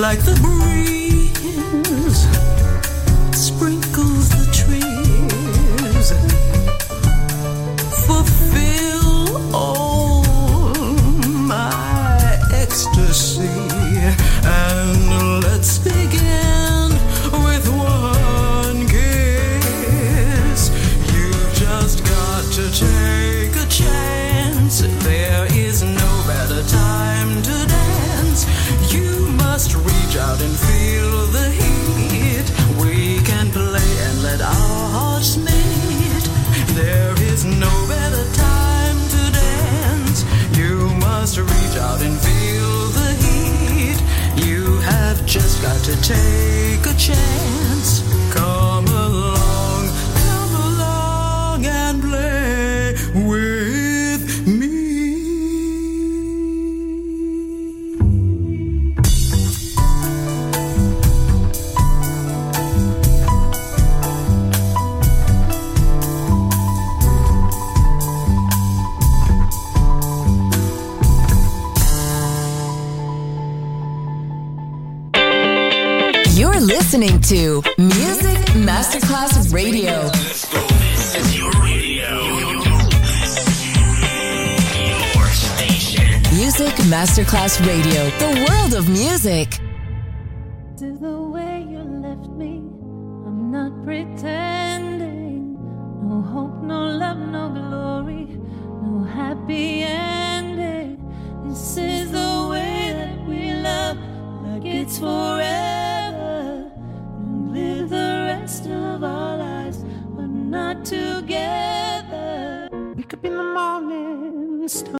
like the breeze. To Music Masterclass Radio. This is your radio. Your station. Music Masterclass Radio, the world of music. To the way you left me, I'm not pretending. No hope, no love, no glory, morning,